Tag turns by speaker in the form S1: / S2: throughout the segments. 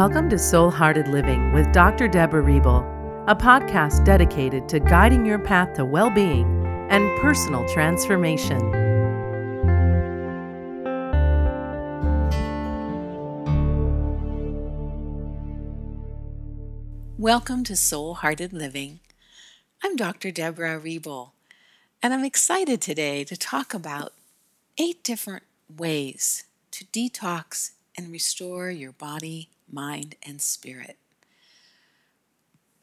S1: Welcome to Soul Hearted Living with Dr. Debra Reble, a podcast dedicated to guiding your path to well being and personal transformation. Welcome to Soul Hearted Living. I'm Dr. Debra Reble, and I'm excited today to talk about eight different ways to detox and restore your body mind, and spirit.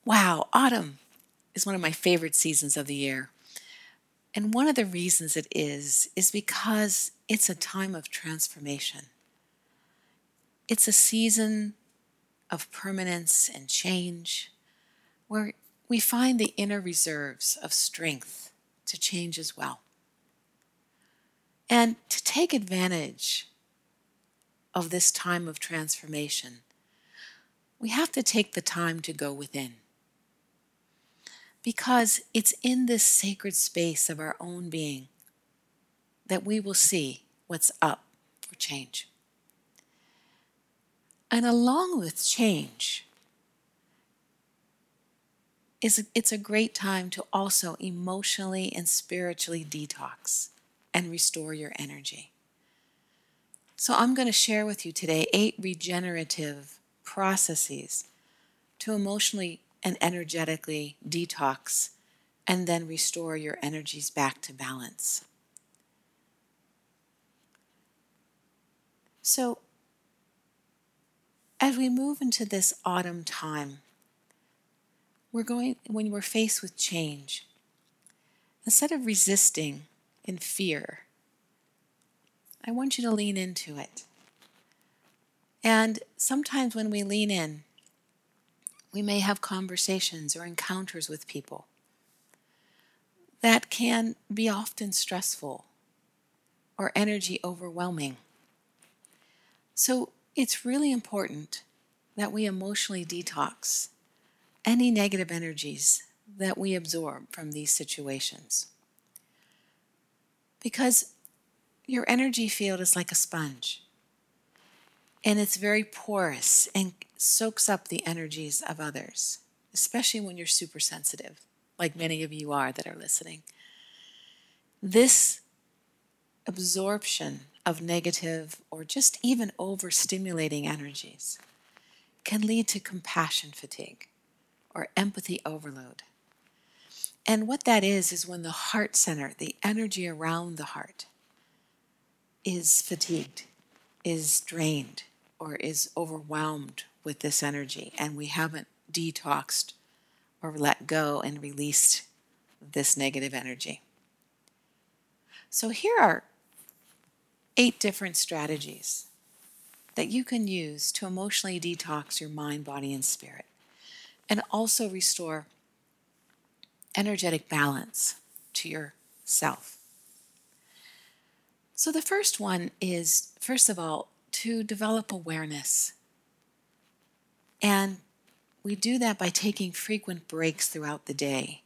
S1: Wow, autumn is one of my favorite seasons of the year. And one of the reasons it is, is because it's a time of transformation. It's a season of permanence and change where we find the inner reserves of strength to change as well. And to take advantage of this time of transformation, we have to take the time to go within. Because it's in this sacred space of our own being that we will see what's up for change. And along with change, is it's a great time to also emotionally and spiritually detox and restore your energy. So I'm going to share with you today eight regenerative processes to emotionally and energetically detox and then restore your energies back to balance. So, as we move into this autumn time, we're going, when we're faced with change, instead of resisting in fear, I want you to lean into it. And sometimes when we lean in, we may have conversations or encounters with people that can be often stressful or energy overwhelming. So it's really important that we emotionally detox any negative energies that we absorb from these situations. Because your energy field is like a sponge and it's very porous and soaks up the energies of others, especially when you're super sensitive, like many of you are that are listening. This absorption of negative or just even overstimulating energies can lead to compassion fatigue or empathy overload. And what that is, is when the heart center, the energy around the heart, is fatigued, is drained, or is overwhelmed with this energy and we haven't detoxed or let go and released this negative energy. So, here are eight different strategies that you can use to emotionally detox your mind, body, and spirit, and also restore energetic balance to yourself. So, the first one is first of all, to develop awareness. And we do that by taking frequent breaks throughout the day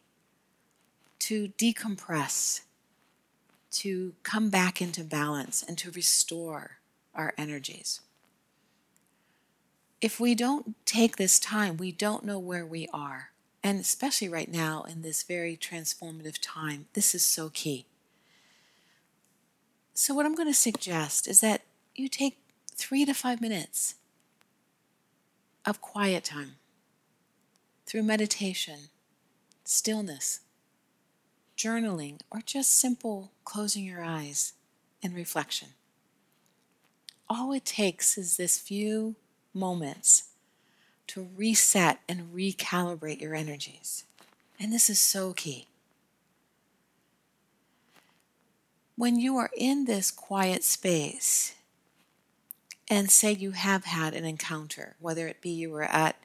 S1: to decompress, to come back into balance, and to restore our energies. If we don't take this time, we don't know where we are. And especially right now in this very transformative time, this is so key. So, what I'm going to suggest is that you take three to five minutes of quiet time through meditation, stillness, journaling, or just simple closing your eyes and reflection. All it takes is this few moments to reset and recalibrate your energies. And this is so key. When you are in this quiet space, and say you have had an encounter, whether it be you were at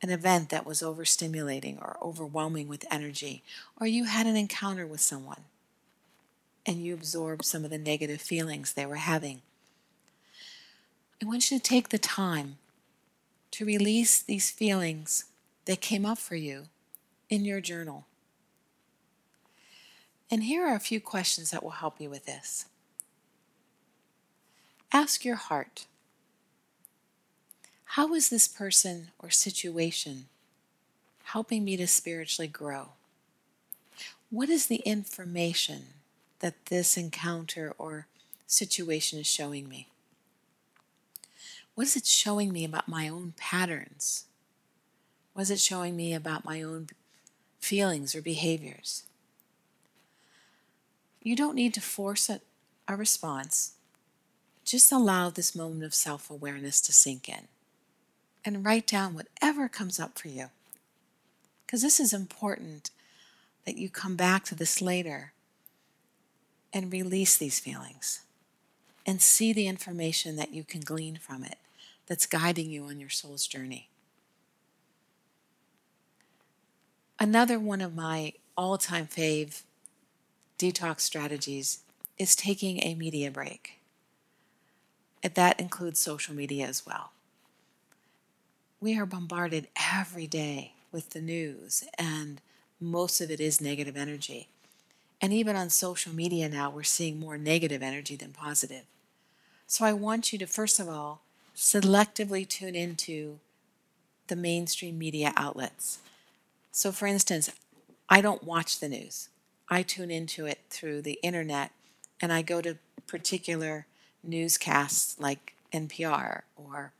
S1: an event that was overstimulating or overwhelming with energy, or you had an encounter with someone and you absorbed some of the negative feelings they were having. I want you to take the time to release these feelings that came up for you in your journal. And here are a few questions that will help you with this. Ask your heart how is this person or situation helping me to spiritually grow? What is the information that this encounter or situation is showing me? What is it showing me about my own patterns? What is it showing me about my own feelings or behaviors? You don't need to force a, a response. Just allow this moment of self awareness to sink in and write down whatever comes up for you. Because this is important that you come back to this later and release these feelings and see the information that you can glean from it that's guiding you on your soul's journey. Another one of my all time fave detox strategies is taking a media break. And that includes social media as well. We are bombarded every day with the news, and most of it is negative energy. And even on social media now, we're seeing more negative energy than positive. So I want you to, first of all, selectively tune into the mainstream media outlets. So, for instance, I don't watch the news. I tune into it through the internet and I go to particular newscasts like NPR or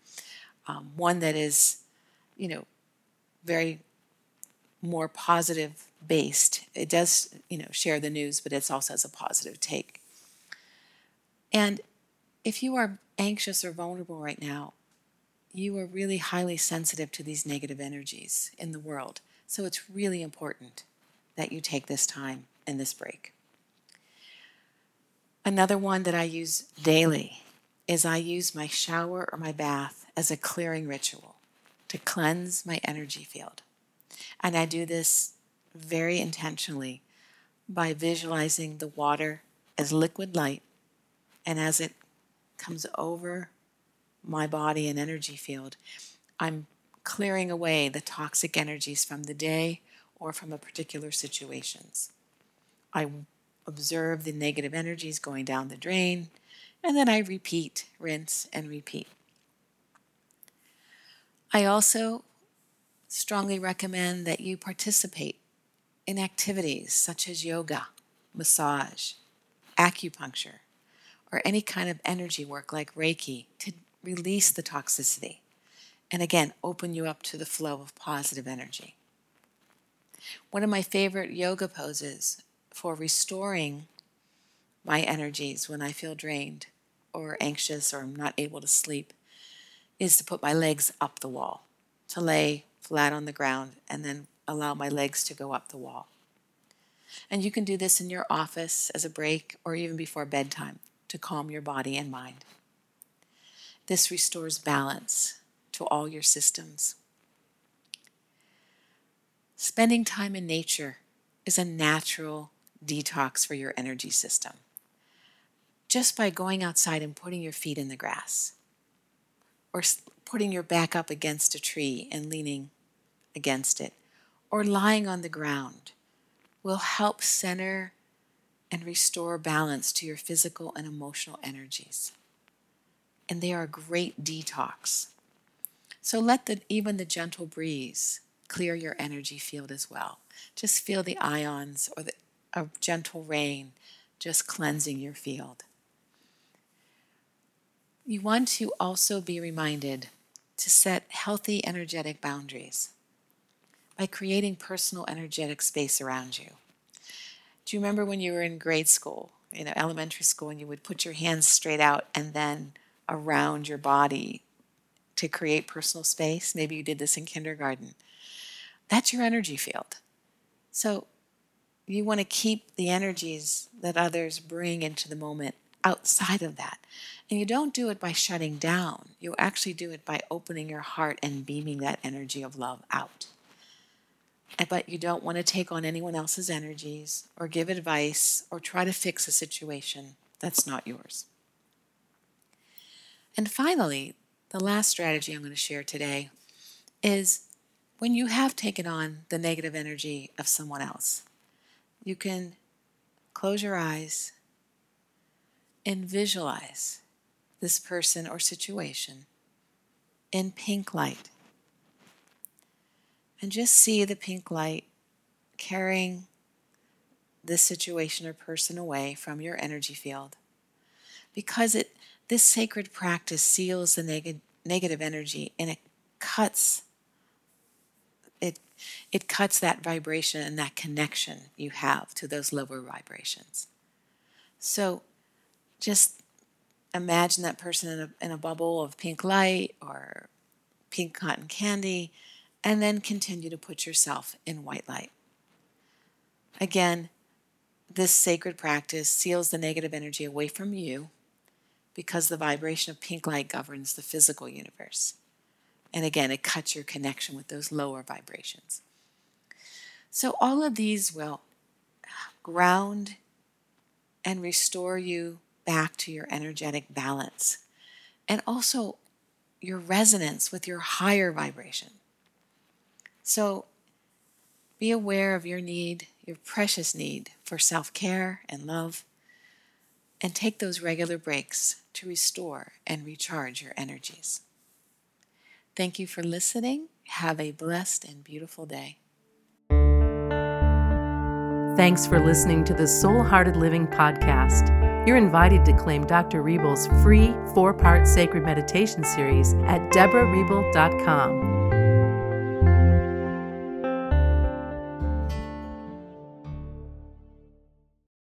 S1: um, one that is, you know, very more positive based. It does, you know, share the news, but it also has a positive take. And if you are anxious or vulnerable right now, you are really highly sensitive to these negative energies in the world. So it's really important that you take this time and this break. Another one that I use daily is I use my shower or my bath as a clearing ritual to cleanse my energy field. And I do this very intentionally by visualizing the water as liquid light and as it comes over my body and energy field, I'm clearing away the toxic energies from the day or from a particular situations. I observe the negative energies going down the drain, and then I repeat, rinse, and repeat. I also strongly recommend that you participate in activities such as yoga, massage, acupuncture, or any kind of energy work like Reiki to release the toxicity and again open you up to the flow of positive energy. One of my favorite yoga poses for restoring my energies when I feel drained or anxious or I'm not able to sleep is to put my legs up the wall, to lay flat on the ground and then allow my legs to go up the wall. And you can do this in your office as a break or even before bedtime to calm your body and mind. This restores balance to all your systems. Spending time in nature is a natural detox for your energy system. Just by going outside and putting your feet in the grass, or putting your back up against a tree and leaning against it, or lying on the ground, will help center and restore balance to your physical and emotional energies. And they are a great detox. So let the, even the gentle breeze clear your energy field as well. Just feel the ions or the a gentle rain just cleansing your field. You want to also be reminded to set healthy energetic boundaries by creating personal energetic space around you. Do you remember when you were in grade school, you know, elementary school, and you would put your hands straight out and then around your body to create personal space? Maybe you did this in kindergarten. That's your energy field. So you want to keep the energies that others bring into the moment outside of that. And you don't do it by shutting down. You actually do it by opening your heart and beaming that energy of love out eh, but you don't want to take on anyone else's energies or give advice or try to fix a situation that's not yours. And finally, the last strategy I'm going to share today is when you have taken on the negative energy of someone else, you can close your eyes and visualize this person or situation in pink light. And just see the pink light carrying this situation or person away from your energy field. Because it this sacred practice seals the neg- negative energy and it cuts it it cuts that vibration and that connection you have to those lower vibrations. So just imagine that person in a, in a bubble of pink light or pink cotton candy, and then continue to put yourself in white light. Again, this sacred practice seals the negative energy away from you because the vibration of pink light governs the physical universe. And again, it cuts your connection with those lower vibrations. So, all of these will ground and restore you back to your energetic balance and also your resonance with your higher vibration. So, be aware of your need, your precious need for self care and love, and take those regular breaks to restore and recharge your energies. Thank you for listening. Have a blessed and beautiful day.
S2: Thanks for listening to the Soul Hearted Living podcast. You're invited to claim Dr. Reble's free four part sacred meditation series at debrareble.com